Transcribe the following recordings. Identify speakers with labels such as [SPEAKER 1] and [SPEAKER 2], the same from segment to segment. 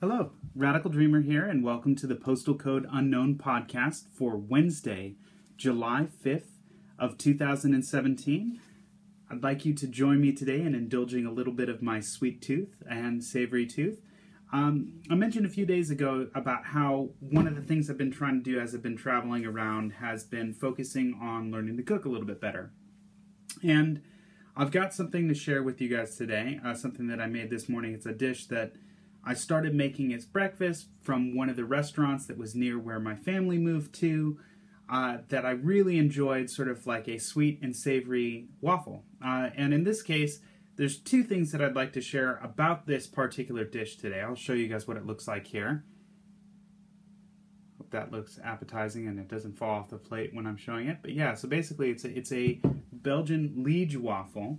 [SPEAKER 1] Hello, Radical Dreamer here, and welcome to the Postal Code Unknown podcast for Wednesday, July 5th of 2017. I'd like you to join me today in indulging a little bit of my sweet tooth and savory tooth. Um, I mentioned a few days ago about how one of the things I've been trying to do as I've been traveling around has been focusing on learning to cook a little bit better. And I've got something to share with you guys today, uh, something that I made this morning. It's a dish that I started making as breakfast from one of the restaurants that was near where my family moved to. Uh, that I really enjoyed, sort of like a sweet and savory waffle. Uh, and in this case, there's two things that I'd like to share about this particular dish today. I'll show you guys what it looks like here. Hope that looks appetizing and it doesn't fall off the plate when I'm showing it. But yeah, so basically it's a, it's a Belgian liege waffle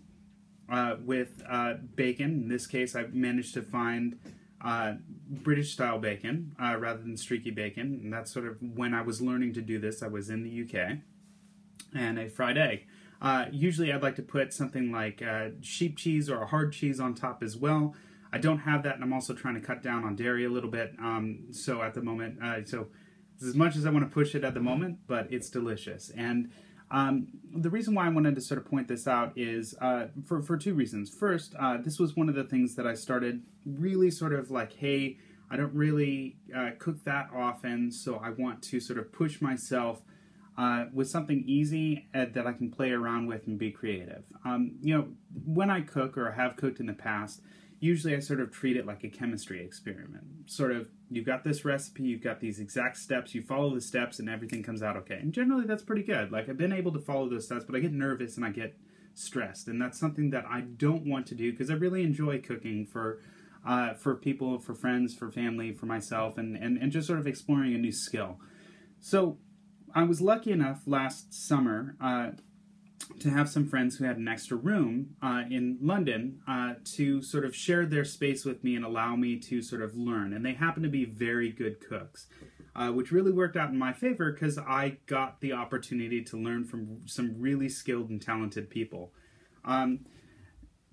[SPEAKER 1] uh, with uh, bacon. In this case, I've managed to find uh, British style bacon uh, rather than streaky bacon. And that's sort of when I was learning to do this. I was in the UK. And a fried egg. Uh, usually I'd like to put something like uh, sheep cheese or a hard cheese on top as well. I don't have that, and I'm also trying to cut down on dairy a little bit. Um, so at the moment, uh, so as much as I want to push it at the moment, but it's delicious. And um, the reason why I wanted to sort of point this out is uh, for, for two reasons. First, uh, this was one of the things that I started really sort of like, hey, I don't really uh, cook that often, so I want to sort of push myself uh, with something easy uh, that I can play around with and be creative. Um, you know, when I cook or have cooked in the past, usually I sort of treat it like a chemistry experiment. Sort of, you've got this recipe, you've got these exact steps, you follow the steps, and everything comes out okay. And generally, that's pretty good. Like, I've been able to follow those steps, but I get nervous and I get stressed. And that's something that I don't want to do because I really enjoy cooking for. Uh, for people, for friends, for family, for myself, and, and, and just sort of exploring a new skill. So I was lucky enough last summer uh, to have some friends who had an extra room uh, in London uh, to sort of share their space with me and allow me to sort of learn. And they happen to be very good cooks, uh, which really worked out in my favor because I got the opportunity to learn from some really skilled and talented people. Um,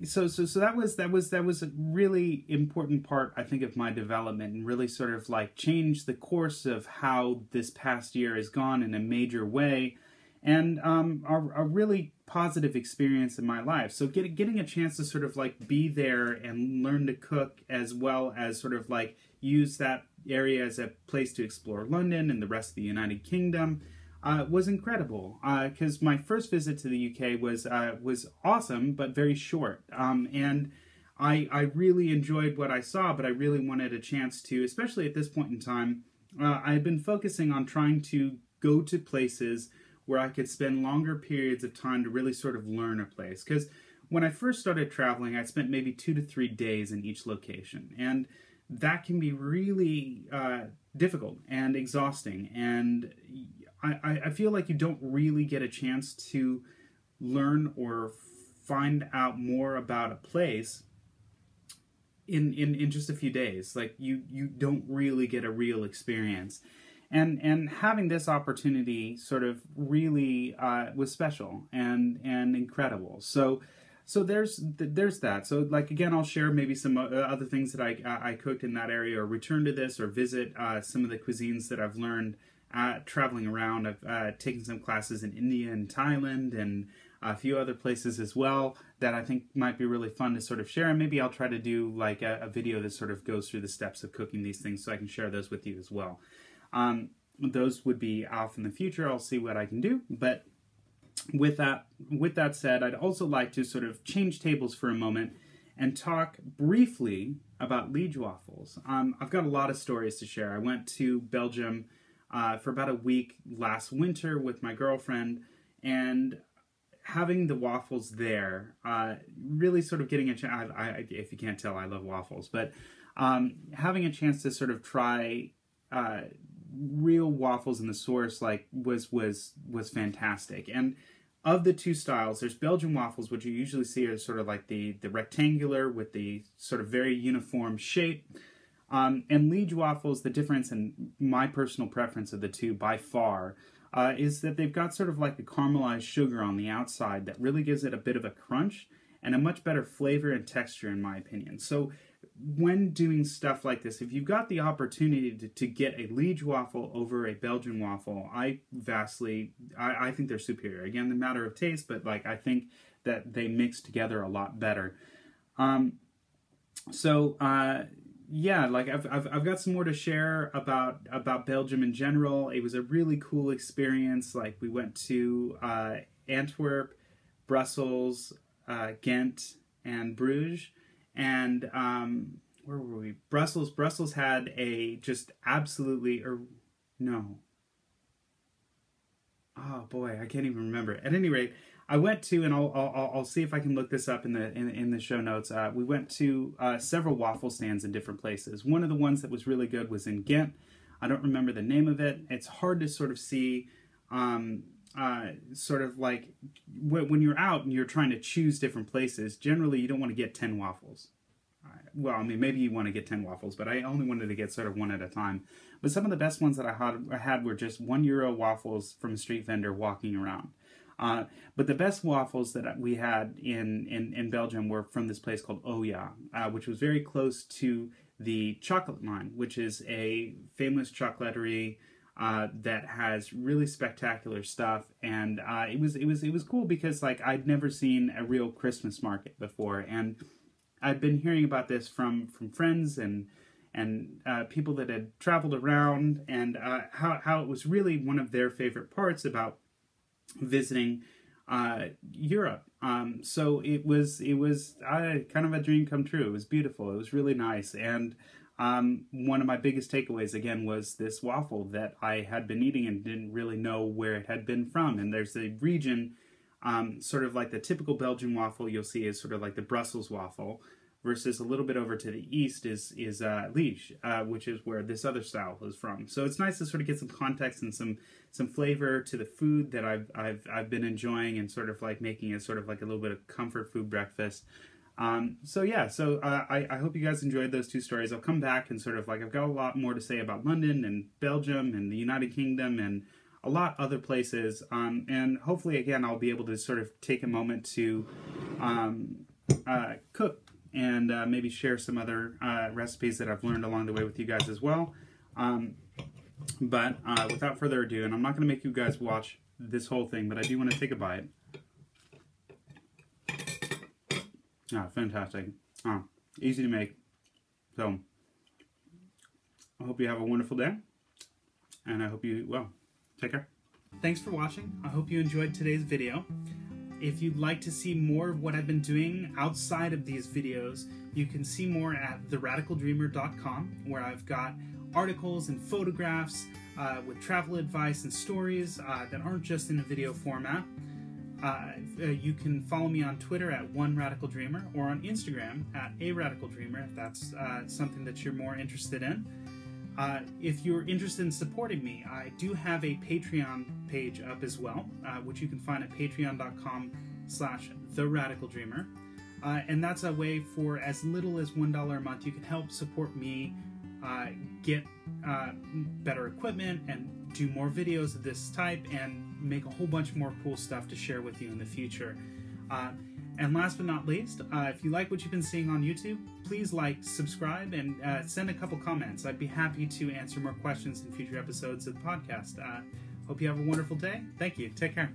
[SPEAKER 1] so so so that was that was that was a really important part I think of my development and really sort of like changed the course of how this past year has gone in a major way and um, a, a really positive experience in my life. So get, getting a chance to sort of like be there and learn to cook as well as sort of like use that area as a place to explore London and the rest of the United Kingdom uh, was incredible because uh, my first visit to the UK was uh, was awesome but very short, um, and I I really enjoyed what I saw, but I really wanted a chance to, especially at this point in time. Uh, I've been focusing on trying to go to places where I could spend longer periods of time to really sort of learn a place because when I first started traveling, I spent maybe two to three days in each location, and that can be really uh, difficult and exhausting. And I, I feel like you don't really get a chance to learn or find out more about a place in, in, in just a few days. Like you you don't really get a real experience. And and having this opportunity sort of really uh, was special and and incredible. So so there's there's that. So like again, I'll share maybe some other things that I I cooked in that area, or return to this, or visit uh, some of the cuisines that I've learned uh, traveling around. I've uh, taken some classes in India and Thailand and a few other places as well that I think might be really fun to sort of share. And maybe I'll try to do like a, a video that sort of goes through the steps of cooking these things so I can share those with you as well. Um, those would be off in the future. I'll see what I can do. But with that, with that said, I'd also like to sort of change tables for a moment and talk briefly about liege waffles. Um, I've got a lot of stories to share. I went to Belgium uh, for about a week last winter with my girlfriend, and having the waffles there, uh, really sort of getting a chance. if you can't tell, I love waffles, but um, having a chance to sort of try uh, real waffles in the source, like was was was fantastic. And of the two styles, there's Belgian waffles, which you usually see are sort of like the the rectangular with the sort of very uniform shape. Um, and Liege waffles, the difference in my personal preference of the two by far uh, is that they've got sort of like a caramelized sugar on the outside that really gives it a bit of a crunch and a much better flavor and texture, in my opinion. So when doing stuff like this, if you've got the opportunity to, to get a Liege waffle over a Belgian waffle, I vastly, I, I think they're superior. Again, the matter of taste, but like I think that they mix together a lot better. Um, so uh, yeah, like I've, I've I've got some more to share about about Belgium in general. It was a really cool experience. Like we went to uh, Antwerp, Brussels, uh, Ghent, and Bruges and um, where were we? Brussels. Brussels had a just absolutely or no. Oh boy, I can't even remember. At any rate, I went to, and I'll, I'll, I'll see if I can look this up in the in, in the show notes. Uh, we went to uh, several waffle stands in different places. One of the ones that was really good was in Ghent. I don't remember the name of it. It's hard to sort of see, um, uh, sort of like when you're out and you're trying to choose different places. Generally, you don't want to get ten waffles. Well, I mean, maybe you want to get ten waffles, but I only wanted to get sort of one at a time. But some of the best ones that I had, I had were just one euro waffles from a street vendor walking around. Uh, but the best waffles that we had in, in, in Belgium were from this place called Oya, uh, which was very close to the chocolate line, which is a famous chocolaterie uh, that has really spectacular stuff. And uh, it was it was it was cool because like I'd never seen a real Christmas market before, and I'd been hearing about this from from friends and and uh, people that had traveled around, and uh, how how it was really one of their favorite parts about visiting uh, Europe. Um, so it was it was kind of a dream come true. It was beautiful. It was really nice. And um, one of my biggest takeaways again was this waffle that I had been eating and didn't really know where it had been from. And there's a region, um, sort of like the typical Belgian waffle you'll see is sort of like the Brussels waffle versus a little bit over to the east is is uh, Liege, uh, which is where this other style is from. So it's nice to sort of get some context and some some flavor to the food that I've I've I've been enjoying and sort of like making it sort of like a little bit of comfort food breakfast. Um, so yeah, so uh, I, I hope you guys enjoyed those two stories. I'll come back and sort of like I've got a lot more to say about London and Belgium and the United Kingdom and a lot other places. Um, and hopefully again I'll be able to sort of take a moment to um, uh, cook and uh, maybe share some other uh, recipes that I've learned along the way with you guys as well. Um, but uh, without further ado, and I'm not going to make you guys watch this whole thing, but I do want to take a bite. Ah, fantastic. Ah, easy to make. So, I hope you have a wonderful day, and I hope you, well, take care. Thanks for watching. I hope you enjoyed today's video. If you'd like to see more of what I've been doing outside of these videos, you can see more at theradicaldreamer.com, where I've got articles and photographs uh, with travel advice and stories uh, that aren't just in a video format. Uh, uh you can follow me on Twitter at One Radical Dreamer or on Instagram at A Radical Dreamer if that's uh, something that you're more interested in. Uh, if you're interested in supporting me, I do have a Patreon page up as well, uh, which you can find at patreon.com slash the radical dreamer. Uh, and that's a way for as little as $1 a month, you can help support me get better equipment and do more videos of this type and make a whole bunch more cool stuff to share with you in the future. Uh, and last but not least, uh, if you like what you've been seeing on YouTube, please like, subscribe, and uh, send a couple comments. I'd be happy to answer more questions in future episodes of the podcast. Uh, hope you have a wonderful day. Thank you. Take care.